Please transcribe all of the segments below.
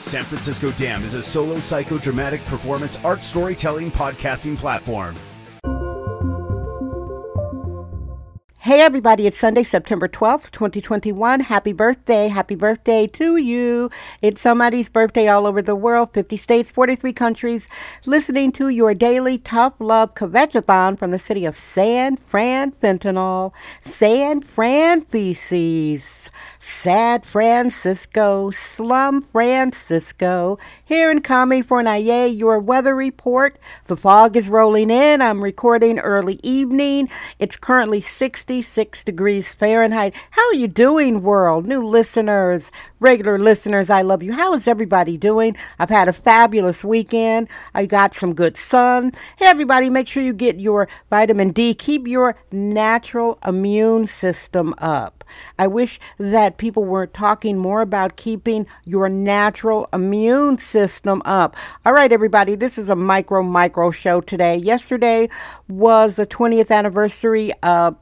San Francisco Dam is a solo psychodramatic performance art storytelling podcasting platform. Hey everybody, it's Sunday, September 12th, 2021. Happy birthday. Happy birthday to you. It's somebody's birthday all over the world, 50 states, 43 countries. Listening to your daily tough love kvetchathon from the city of San Fran Fentanyl, San Fran Feces, Sad Francisco, Slum Francisco. Here in Kami Fournier, your weather report. The fog is rolling in. I'm recording early evening. It's currently 66 degrees Fahrenheit. How are you doing, world? New listeners, regular listeners, I love you. How is everybody doing? I've had a fabulous weekend. I got some good sun. Hey, everybody, make sure you get your vitamin D. Keep your natural immune system up. I wish that people were talking more about keeping your natural immune system up. All right, everybody, this is a micro, micro show today. Yesterday was the 20th anniversary of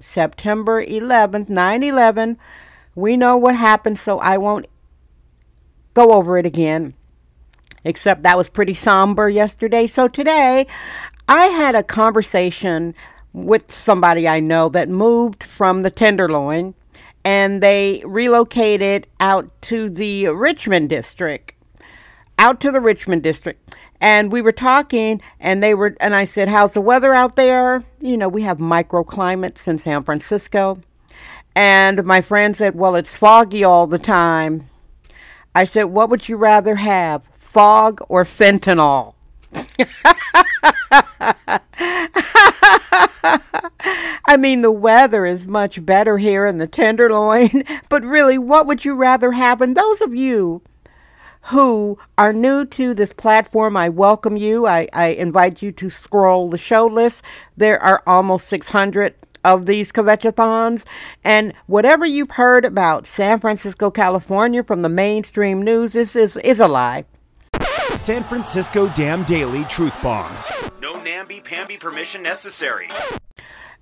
September 11th, 9 11. We know what happened, so I won't go over it again. Except that was pretty somber yesterday. So today, I had a conversation with somebody I know that moved from the Tenderloin and they relocated out to the Richmond district. Out to the Richmond district. And we were talking and they were and I said, "How's the weather out there?" You know, we have microclimates in San Francisco. And my friend said, "Well, it's foggy all the time." I said, "What would you rather have? Fog or fentanyl?" I mean, the weather is much better here in the Tenderloin, but really, what would you rather have? And those of you who are new to this platform, I welcome you. I, I invite you to scroll the show list. There are almost 600 of these kvetchathons. And whatever you've heard about San Francisco, California from the mainstream news, this is, is a lie. San Francisco Dam Daily Truth Bombs. No namby-pamby permission necessary.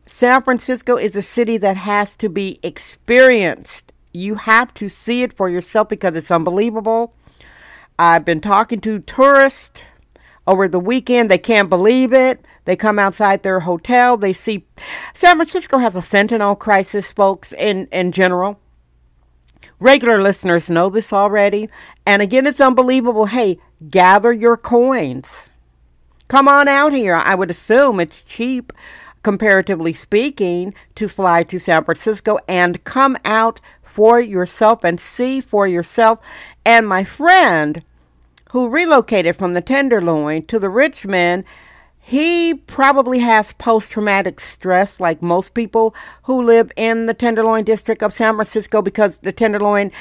San Francisco is a city that has to be experienced. You have to see it for yourself because it's unbelievable. I've been talking to tourists over the weekend. They can't believe it. They come outside their hotel. They see San Francisco has a fentanyl crisis, folks, in, in general. Regular listeners know this already. And again, it's unbelievable. Hey, gather your coins. Come on out here. I would assume it's cheap, comparatively speaking, to fly to San Francisco and come out for yourself and see for yourself. And my friend who relocated from the Tenderloin to the Richmond he probably has post traumatic stress, like most people who live in the Tenderloin district of San Francisco, because the Tenderloin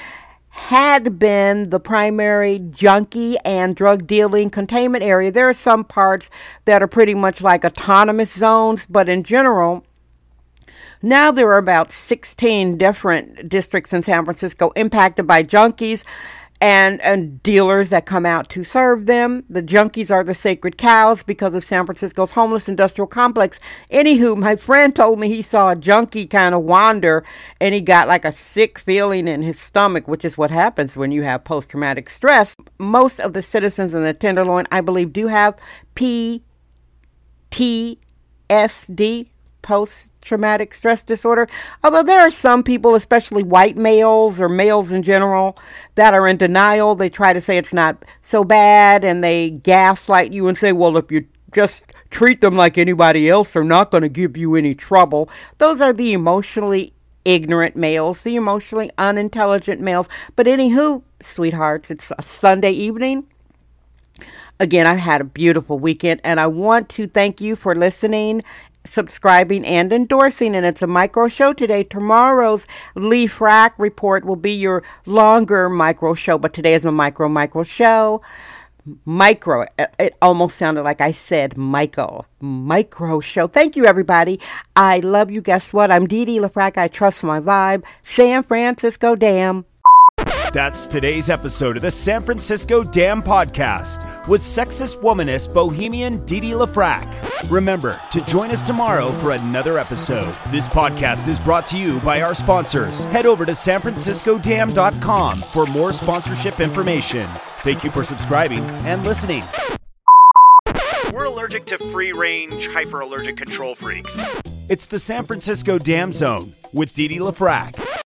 had been the primary junkie and drug dealing containment area. There are some parts that are pretty much like autonomous zones, but in general, now there are about 16 different districts in San Francisco impacted by junkies and and dealers that come out to serve them. The junkies are the sacred cows because of San Francisco's homeless industrial complex. Anywho, my friend told me he saw a junkie kind of wander and he got like a sick feeling in his stomach, which is what happens when you have post traumatic stress. Most of the citizens in the Tenderloin, I believe, do have PTSD, post traumatic stress disorder. Although there are some people, especially white males or males in general, that are in denial. They try to say it's not so bad and they gaslight you and say, well, if you just treat them like anybody else, they're not going to give you any trouble. Those are the emotionally ignorant males, the emotionally unintelligent males. But anywho, sweethearts, it's a Sunday evening. Again, I've had a beautiful weekend and I want to thank you for listening subscribing and endorsing. And it's a micro show today. Tomorrow's LaFrac report will be your longer micro show, but today is a micro micro show. micro. It almost sounded like I said Michael. Micro show. Thank you, everybody. I love you. Guess what? I'm Dee Dee LaFrac. I trust my vibe. San Francisco Dam. That's today's episode of the San Francisco Dam Podcast with sexist womanist bohemian Dee LaFrac. Remember to join us tomorrow for another episode. This podcast is brought to you by our sponsors. Head over to sanfranciscodam.com for more sponsorship information. Thank you for subscribing and listening. We're allergic to free range, hyper allergic control freaks. It's the San Francisco Dam Zone with Dee LaFrac.